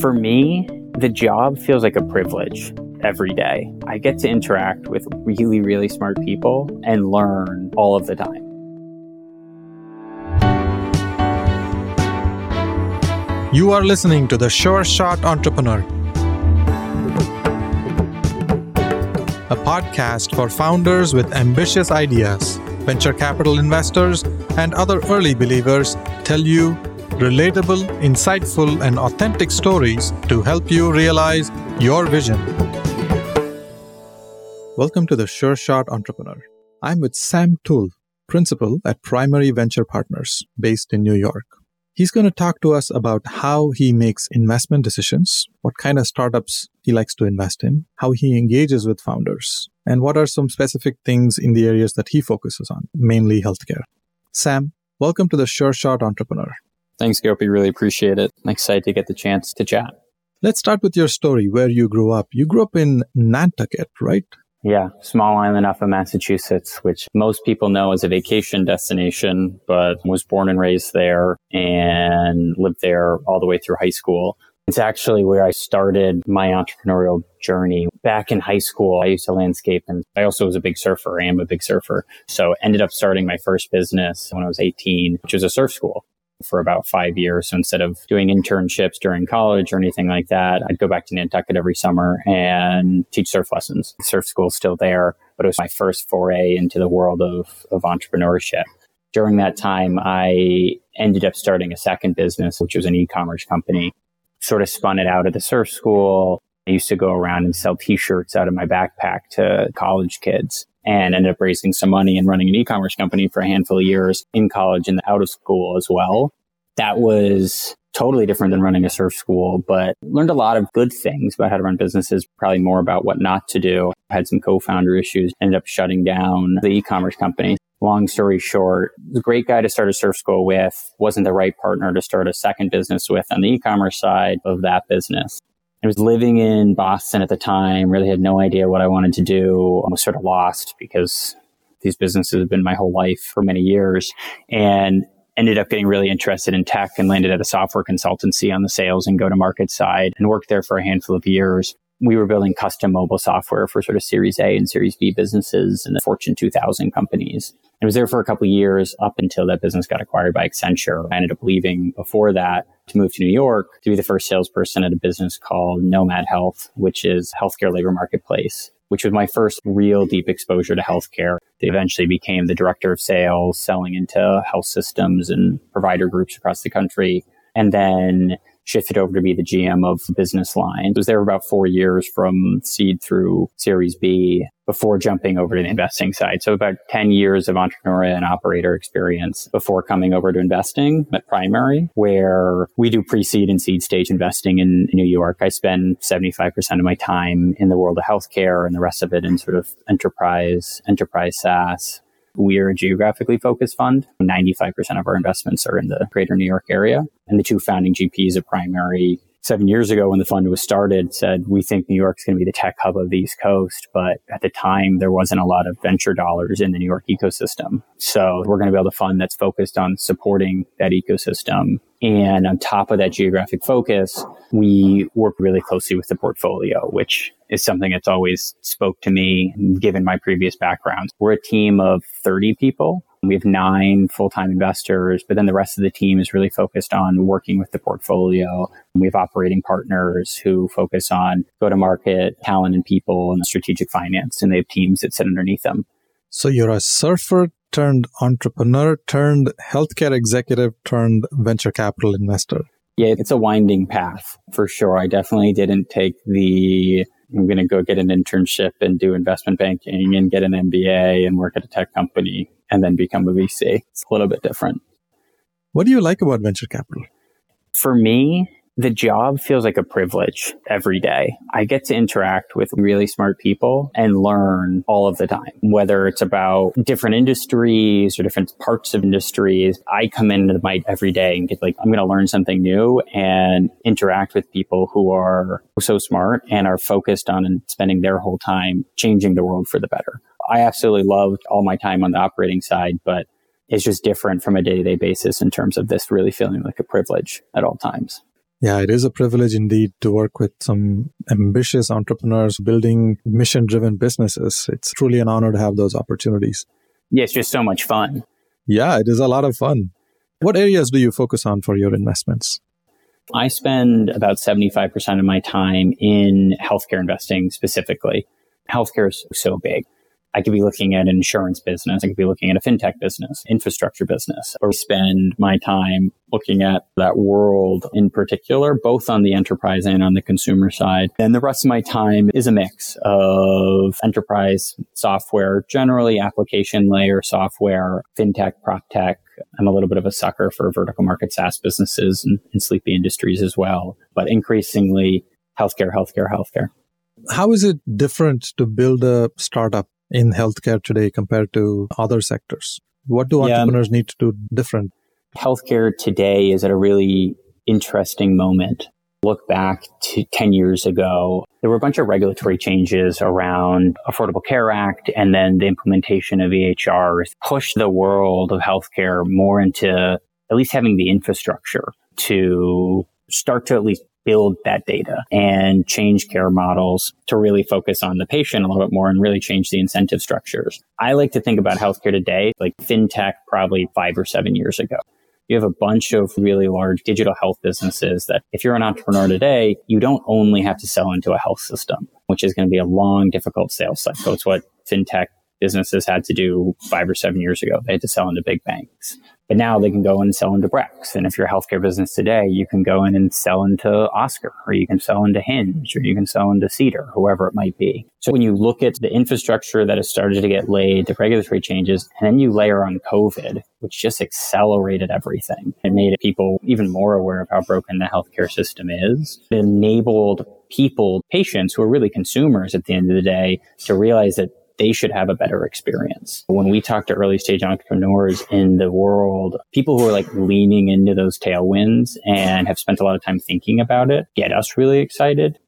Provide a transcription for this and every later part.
For me, the job feels like a privilege every day. I get to interact with really, really smart people and learn all of the time. You are listening to the Sure Shot Entrepreneur, a podcast for founders with ambitious ideas. Venture capital investors and other early believers tell you relatable, insightful, and authentic stories to help you realize your vision. Welcome to the Sure Shot Entrepreneur. I'm with Sam Toole, principal at Primary Venture Partners, based in New York. He's going to talk to us about how he makes investment decisions, what kind of startups he likes to invest in, how he engages with founders, and what are some specific things in the areas that he focuses on, mainly healthcare. Sam, welcome to the Sure Shot Entrepreneur. Thanks, Gopi. Really appreciate it. I'm excited to get the chance to chat. Let's start with your story, where you grew up. You grew up in Nantucket, right? Yeah, small island off of Massachusetts, which most people know as a vacation destination, but was born and raised there and lived there all the way through high school. It's actually where I started my entrepreneurial journey. Back in high school, I used to landscape and I also was a big surfer. I am a big surfer. So ended up starting my first business when I was 18, which was a surf school for about five years. So instead of doing internships during college or anything like that, I'd go back to Nantucket every summer and teach surf lessons. Surf school's still there, but it was my first foray into the world of, of entrepreneurship. During that time, I ended up starting a second business, which was an e-commerce company. Sort of spun it out of the surf school. I used to go around and sell t-shirts out of my backpack to college kids and ended up raising some money and running an e-commerce company for a handful of years in college and out of school as well. That was totally different than running a surf school, but learned a lot of good things about how to run businesses, probably more about what not to do. Had some co-founder issues, ended up shutting down the e-commerce company. Long story short, a great guy to start a surf school with, wasn't the right partner to start a second business with on the e-commerce side of that business. I was living in Boston at the time, really had no idea what I wanted to do. I was sort of lost because these businesses have been my whole life for many years and ended up getting really interested in tech and landed at a software consultancy on the sales and go to market side and worked there for a handful of years we were building custom mobile software for sort of Series A and Series B businesses and the Fortune 2000 companies. I was there for a couple years up until that business got acquired by Accenture. I ended up leaving before that to move to New York to be the first salesperson at a business called Nomad Health, which is healthcare labor marketplace, which was my first real deep exposure to healthcare. They eventually became the director of sales, selling into health systems and provider groups across the country. And then shifted over to be the GM of business line. I was there about four years from seed through series B before jumping over to the investing side. So about 10 years of entrepreneurial and operator experience before coming over to investing at primary, where we do pre-seed and seed stage investing in New York. I spend 75% of my time in the world of healthcare and the rest of it in sort of enterprise, enterprise SaaS, we're a geographically focused fund. 95% of our investments are in the greater New York area. And the two founding GPs are primary seven years ago when the fund was started said, we think New York's going to be the tech hub of the East Coast. But at the time, there wasn't a lot of venture dollars in the New York ecosystem. So we're going to build a fund that's focused on supporting that ecosystem. And on top of that geographic focus, we work really closely with the portfolio, which is something that's always spoke to me given my previous background. We're a team of 30 people. We have nine full-time investors, but then the rest of the team is really focused on working with the portfolio. We have operating partners who focus on go-to-market, talent and people and strategic finance, and they have teams that sit underneath them. So you're a surfer turned entrepreneur turned healthcare executive turned venture capital investor. Yeah, it's a winding path for sure. I definitely didn't take the I'm going to go get an internship and do investment banking and get an MBA and work at a tech company and then become a VC. It's a little bit different. What do you like about venture capital? For me, the job feels like a privilege every day. I get to interact with really smart people and learn all of the time, whether it's about different industries or different parts of industries. I come into mic every day and get like, I'm going to learn something new and interact with people who are so smart and are focused on spending their whole time changing the world for the better. I absolutely loved all my time on the operating side, but it's just different from a day to day basis in terms of this really feeling like a privilege at all times. Yeah, it is a privilege indeed to work with some ambitious entrepreneurs building mission driven businesses. It's truly an honor to have those opportunities. Yeah, it's just so much fun. Yeah, it is a lot of fun. What areas do you focus on for your investments? I spend about 75% of my time in healthcare investing specifically. Healthcare is so big. I could be looking at an insurance business. I could be looking at a fintech business, infrastructure business, or spend my time looking at that world in particular, both on the enterprise and on the consumer side. And the rest of my time is a mix of enterprise software, generally application layer software, fintech, prop tech. I'm a little bit of a sucker for vertical market SaaS businesses and, and sleepy industries as well, but increasingly healthcare, healthcare, healthcare. How is it different to build a startup in healthcare today compared to other sectors? What do entrepreneurs yeah. need to do different? Healthcare today is at a really interesting moment. Look back to 10 years ago, there were a bunch of regulatory changes around Affordable Care Act and then the implementation of EHRs pushed the world of healthcare more into at least having the infrastructure to start to at least build that data and change care models to really focus on the patient a little bit more and really change the incentive structures. I like to think about healthcare today like fintech probably five or seven years ago. You have a bunch of really large digital health businesses that if you're an entrepreneur today, you don't only have to sell into a health system, which is going to be a long, difficult sales cycle. It's what fintech businesses had to do five or seven years ago. They had to sell into big banks. But now they can go and sell into Brex. And if you're a healthcare business today, you can go in and sell into Oscar, or you can sell into Hinge, or you can sell into Cedar, whoever it might be. So when you look at the infrastructure that has started to get laid, the regulatory changes, and then you layer on COVID, which just accelerated everything. It made people even more aware of how broken the healthcare system is. It enabled people, patients who are really consumers at the end of the day, to realize that they should have a better experience. When we talk to early stage entrepreneurs in the world, people who are like leaning into those tailwinds and have spent a lot of time thinking about it get us really excited.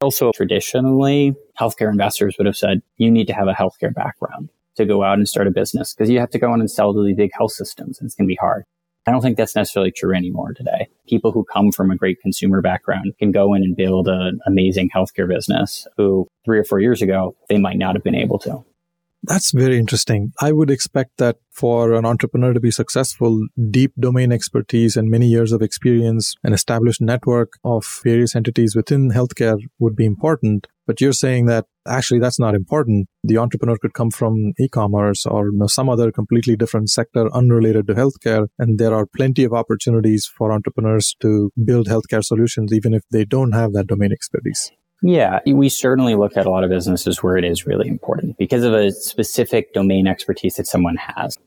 Also, traditionally, healthcare investors would have said, you need to have a healthcare background to go out and start a business because you have to go in and sell to the big health systems and it's going to be hard. I don't think that's necessarily true anymore today. People who come from a great consumer background can go in and build an amazing healthcare business who three or four years ago, they might not have been able to. That's very interesting. I would expect that for an entrepreneur to be successful, deep domain expertise and many years of experience, an established network of various entities within healthcare would be important. But you're saying that actually that's not important. The entrepreneur could come from e-commerce or you know, some other completely different sector unrelated to healthcare. And there are plenty of opportunities for entrepreneurs to build healthcare solutions, even if they don't have that domain expertise. Yeah, we certainly look at a lot of businesses where it is really important because of a specific domain expertise that someone has.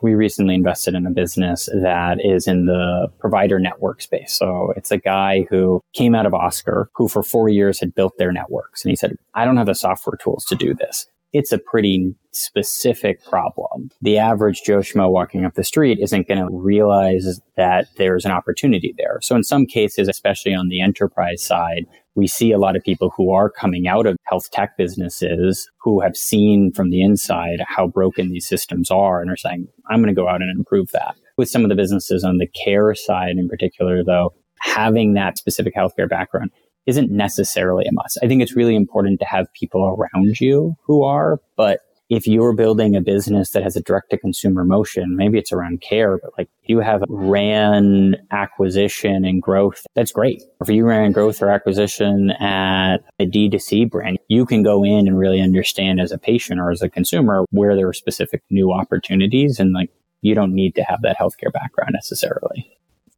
We recently invested in a business that is in the provider network space. So it's a guy who came out of Oscar, who for four years had built their networks. And he said, I don't have the software tools to do this. It's a pretty specific problem. The average Joe Schmo walking up the street isn't going to realize that there's an opportunity there. So in some cases, especially on the enterprise side, we see a lot of people who are coming out of health tech businesses who have seen from the inside how broken these systems are and are saying, I'm going to go out and improve that. With some of the businesses on the care side in particular, though, having that specific healthcare background isn't necessarily a must. I think it's really important to have people around you who are, but if you're building a business that has a direct to consumer motion, maybe it's around care, but like you have ran acquisition and growth, that's great. If you ran growth or acquisition at a D2C brand, you can go in and really understand as a patient or as a consumer where there are specific new opportunities and like you don't need to have that healthcare background necessarily.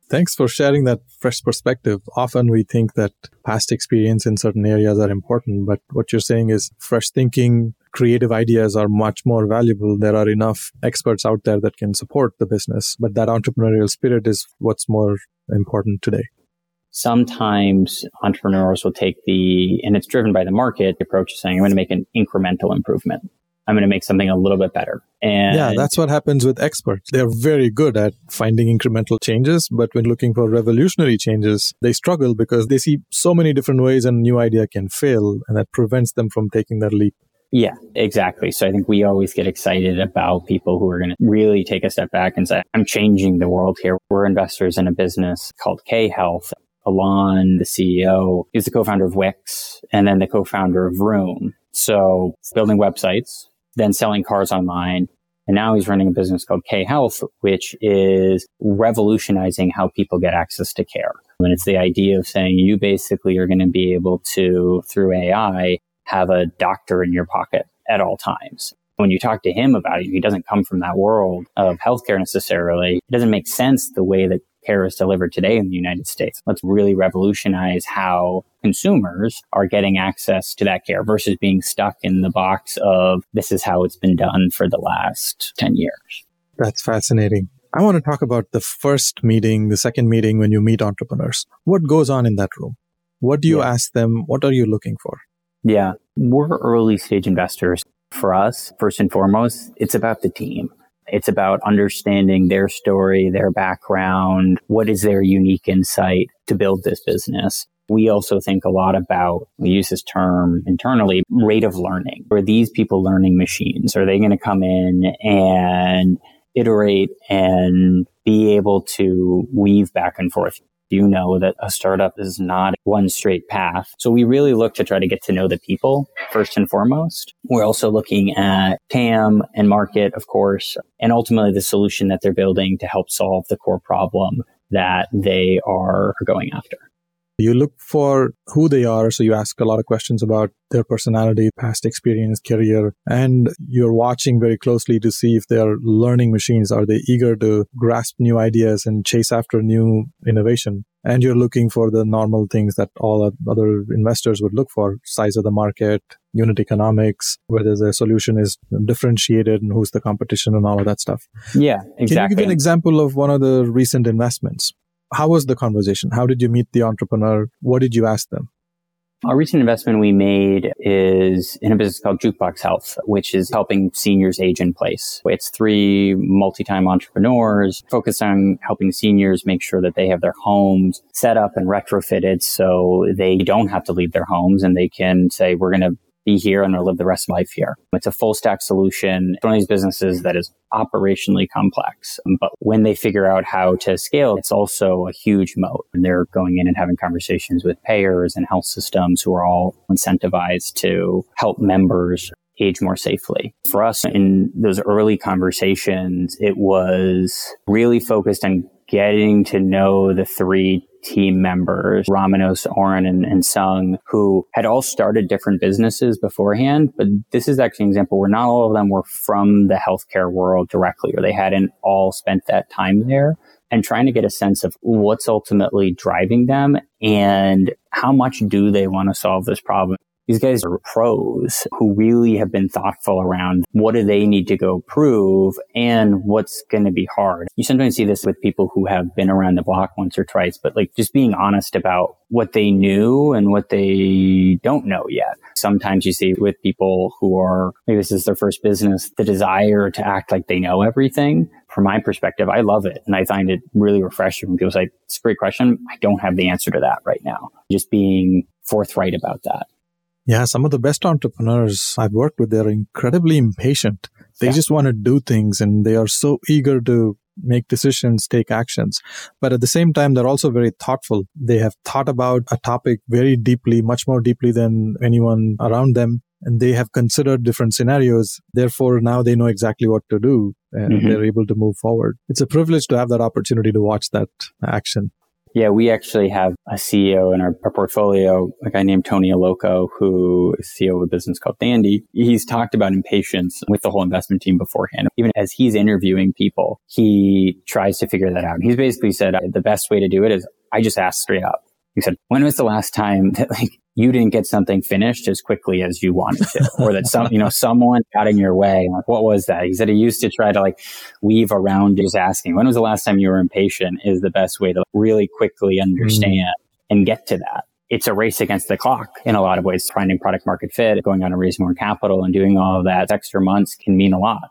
Thanks for sharing that fresh perspective. Often we think that past experience in certain areas are important, but what you're saying is fresh thinking, creative ideas are much more valuable. There are enough experts out there that can support the business, but that entrepreneurial spirit is what's more important today. Sometimes entrepreneurs will take the, and it's driven by the market approach saying, I'm going to make an incremental improvement. I'm going to make something a little bit better. And yeah, that's what happens with experts. They're very good at finding incremental changes, but when looking for revolutionary changes, they struggle because they see so many different ways a new idea can fail, and that prevents them from taking that leap. Yeah, exactly. So I think we always get excited about people who are going to really take a step back and say, I'm changing the world here. We're investors in a business called K Health. Alon, the CEO, is the co-founder of Wix and then the co-founder of Vroom. So building websites, then selling cars online. And now he's running a business called K Health, which is revolutionizing how people get access to care. And it's the idea of saying you basically are going to be able to, through AI, have a doctor in your pocket at all times. When you talk to him about it, he doesn't come from that world of healthcare necessarily. It doesn't make sense the way that care is delivered today in the United States. Let's really revolutionize how consumers are getting access to that care versus being stuck in the box of this is how it's been done for the last 10 years. That's fascinating. I want to talk about the first meeting, the second meeting when you meet entrepreneurs. What goes on in that room? What do you yeah. ask them? What are you looking for? Yeah, we're early stage investors. For us, first and foremost, it's about the team. It's about understanding their story, their background, what is their unique insight to build this business. We also think a lot about, we use this term internally, rate of learning. Are these people learning machines? Are they going to come in and iterate and be able to weave back and forth? You know that a startup is not one straight path. So we really look to try to get to know the people first and foremost. We're also looking at TAM and market, of course, and ultimately the solution that they're building to help solve the core problem that they are going after. You look for who they are. So you ask a lot of questions about their personality, past experience, career, and you're watching very closely to see if they're learning machines. Are they eager to grasp new ideas and chase after new innovation? And you're looking for the normal things that all other investors would look for size of the market, unit economics, whether the solution is differentiated and who's the competition and all of that stuff. Yeah, exactly. Can you give an example of one of the recent investments? How was the conversation? How did you meet the entrepreneur? What did you ask them? A recent investment we made is in a business called Jukebox Health, which is helping seniors age in place. It's three multi-time entrepreneurs focused on helping seniors make sure that they have their homes set up and retrofitted so they don't have to leave their homes and they can say, we're going to be here and live the rest of life here. It's a full stack solution. It's one of these businesses that is operationally complex, but when they figure out how to scale, it's also a huge moat. And they're going in and having conversations with payers and health systems who are all incentivized to help members age more safely. For us in those early conversations, it was really focused on getting to know the three team members, Ramanos, Oren, and, and Sung, who had all started different businesses beforehand. But this is actually an example where not all of them were from the healthcare world directly, or they hadn't all spent that time there and trying to get a sense of what's ultimately driving them and how much do they want to solve this problem. These guys are pros who really have been thoughtful around what do they need to go prove and what's going to be hard. You sometimes see this with people who have been around the block once or twice, but like just being honest about what they knew and what they don't know yet. Sometimes you see with people who are, maybe this is their first business, the desire to act like they know everything. From my perspective, I love it. And I find it really refreshing when people say, it's a great question. I don't have the answer to that right now. Just being forthright about that. Yeah, some of the best entrepreneurs I've worked with, they're incredibly impatient. They yeah. just want to do things and they are so eager to make decisions, take actions. But at the same time, they're also very thoughtful. They have thought about a topic very deeply, much more deeply than anyone around them. And they have considered different scenarios. Therefore, now they know exactly what to do and mm-hmm. they're able to move forward. It's a privilege to have that opportunity to watch that action. Yeah, we actually have a CEO in our, portfolio, a guy named Tony Aloco, who is CEO of a business called Dandy. He's talked about impatience with the whole investment team beforehand. Even as he's interviewing people, he tries to figure that out. He's basically said the best way to do it is I just ask straight up. He said, when was the last time that like you didn't get something finished as quickly as you wanted to, or that some, you know, someone got in your way? Like, what was that? He said he used to try to like weave around just asking, when was the last time you were impatient is the best way to really quickly understand mm. and get to that. It's a race against the clock in a lot of ways, finding product market fit, going on and raising more capital and doing all of that extra months can mean a lot.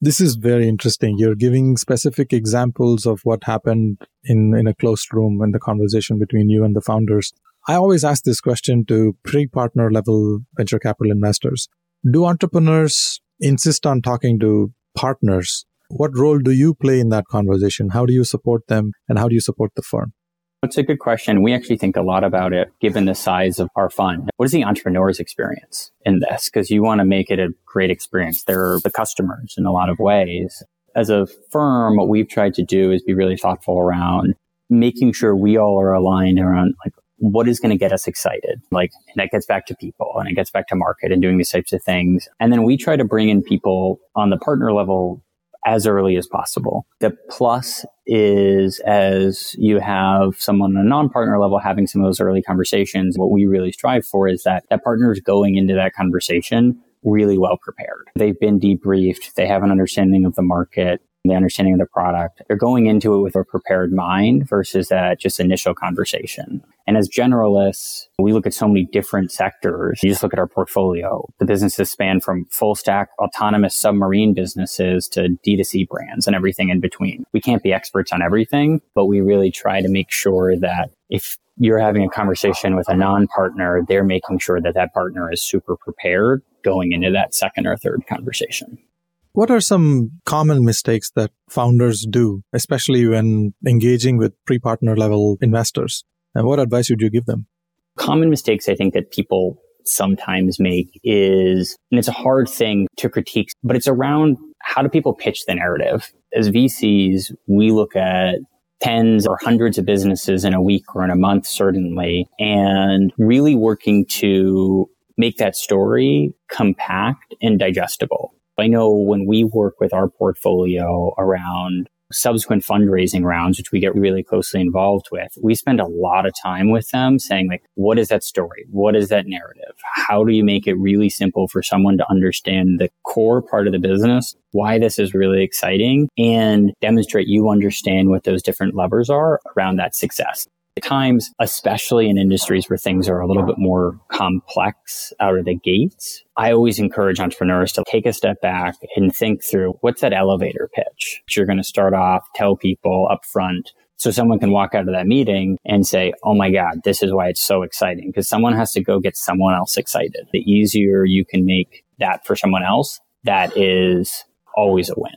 This is very interesting. You're giving specific examples of what happened in, in a closed room in the conversation between you and the founders. I always ask this question to pre-partner level venture capital investors. Do entrepreneurs insist on talking to partners? What role do you play in that conversation? How do you support them and how do you support the firm? It's a good question. We actually think a lot about it given the size of our fund. What is the entrepreneur's experience in this? Because you want to make it a great experience. They're the customers in a lot of ways. As a firm, what we've tried to do is be really thoughtful around making sure we all are aligned around like what is going to get us excited? Like that gets back to people and it gets back to market and doing these types of things. And then we try to bring in people on the partner level as early as possible. The plus is as you have someone on a non-partner level having some of those early conversations, what we really strive for is that that partner is going into that conversation really well prepared. They've been debriefed. They have an understanding of the market the understanding of the product. They're going into it with a prepared mind versus that just initial conversation. And as generalists, we look at so many different sectors. You just look at our portfolio. The businesses span from full stack autonomous submarine businesses to D2C brands and everything in between. We can't be experts on everything, but we really try to make sure that if you're having a conversation with a non-partner, they're making sure that that partner is super prepared going into that second or third conversation. What are some common mistakes that founders do, especially when engaging with pre partner level investors? And what advice would you give them? Common mistakes I think that people sometimes make is, and it's a hard thing to critique, but it's around how do people pitch the narrative? As VCs, we look at tens or hundreds of businesses in a week or in a month, certainly, and really working to make that story compact and digestible. I know when we work with our portfolio around subsequent fundraising rounds, which we get really closely involved with, we spend a lot of time with them saying like, what is that story? What is that narrative? How do you make it really simple for someone to understand the core part of the business, why this is really exciting and demonstrate you understand what those different levers are around that success times, especially in industries where things are a little bit more complex out of the gates, I always encourage entrepreneurs to take a step back and think through what's that elevator pitch you're going to start off, tell people up front. So someone can walk out of that meeting and say, Oh my God, this is why it's so exciting. Because someone has to go get someone else excited. The easier you can make that for someone else, that is always a win.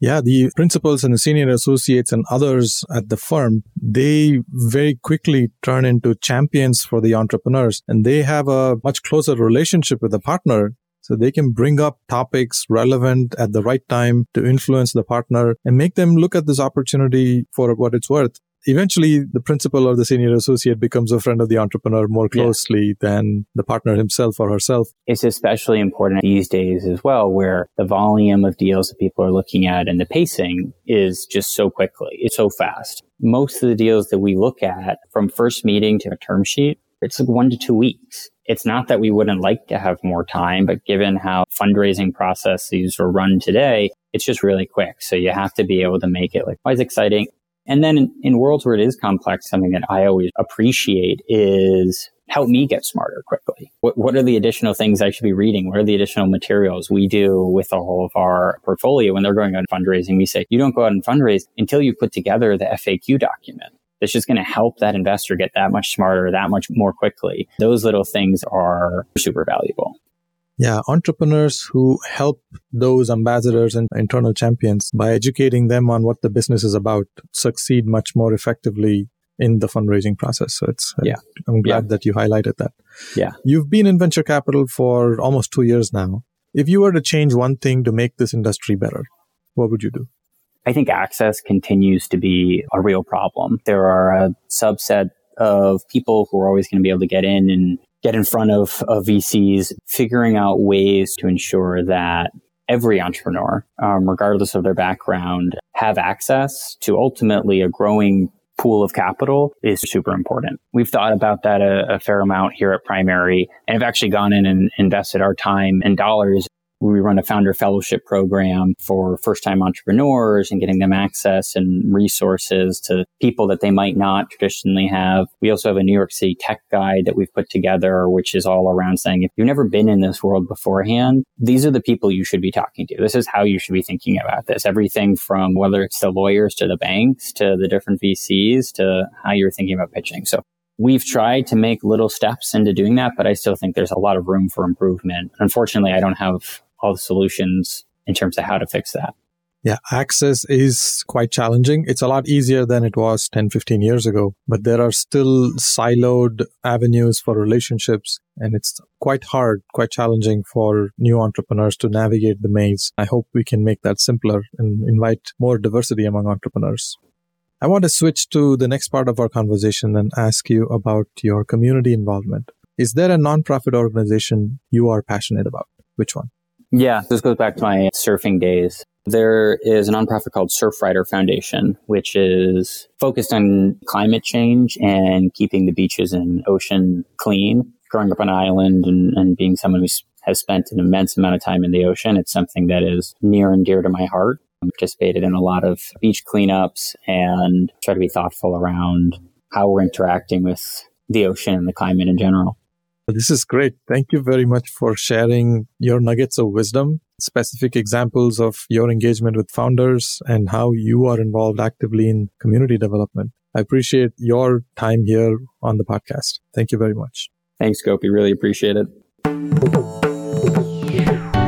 Yeah, the principals and the senior associates and others at the firm, they very quickly turn into champions for the entrepreneurs and they have a much closer relationship with the partner. So they can bring up topics relevant at the right time to influence the partner and make them look at this opportunity for what it's worth eventually the principal or the senior associate becomes a friend of the entrepreneur more closely yeah. than the partner himself or herself. It's especially important these days as well, where the volume of deals that people are looking at and the pacing is just so quickly. It's so fast. Most of the deals that we look at from first meeting to a term sheet, it's like one to two weeks. It's not that we wouldn't like to have more time, but given how fundraising processes are run today, it's just really quick. So you have to be able to make it like always exciting. And then in, in worlds where it is complex, something that I always appreciate is help me get smarter quickly. What, what are the additional things I should be reading? What are the additional materials we do with all of our portfolio when they're going on fundraising? We say, you don't go out and fundraise until you put together the FAQ document. That's just going to help that investor get that much smarter, that much more quickly. Those little things are super valuable. Yeah, entrepreneurs who help those ambassadors and internal champions by educating them on what the business is about succeed much more effectively in the fundraising process. So it's, uh, yeah. I'm glad yeah. that you highlighted that. Yeah. You've been in venture capital for almost two years now. If you were to change one thing to make this industry better, what would you do? I think access continues to be a real problem. There are a subset of people who are always going to be able to get in and get in front of, of VCs, figuring out ways to ensure that every entrepreneur, um, regardless of their background, have access to ultimately a growing pool of capital is super important. We've thought about that a, a fair amount here at Primary and have actually gone in and invested our time and dollars we run a founder fellowship program for first time entrepreneurs and getting them access and resources to people that they might not traditionally have. We also have a New York City tech guide that we've put together, which is all around saying if you've never been in this world beforehand, these are the people you should be talking to. This is how you should be thinking about this. Everything from whether it's the lawyers to the banks to the different VCs to how you're thinking about pitching. So We've tried to make little steps into doing that, but I still think there's a lot of room for improvement. Unfortunately, I don't have all the solutions in terms of how to fix that. Yeah, access is quite challenging. It's a lot easier than it was 10, 15 years ago, but there are still siloed avenues for relationships and it's quite hard, quite challenging for new entrepreneurs to navigate the maze. I hope we can make that simpler and invite more diversity among entrepreneurs. I want to switch to the next part of our conversation and ask you about your community involvement. Is there a nonprofit organization you are passionate about? Which one? Yeah, this goes back to my surfing days. There is a nonprofit called Surfrider Foundation, which is focused on climate change and keeping the beaches and ocean clean. Growing up on an island and, and being someone who has spent an immense amount of time in the ocean, it's something that is near and dear to my heart. I participated in a lot of beach cleanups and try to be thoughtful around how we're interacting with the ocean and the climate in general. This is great. Thank you very much for sharing your nuggets of wisdom, specific examples of your engagement with founders, and how you are involved actively in community development. I appreciate your time here on the podcast. Thank you very much. Thanks, Gopi. Really appreciate it.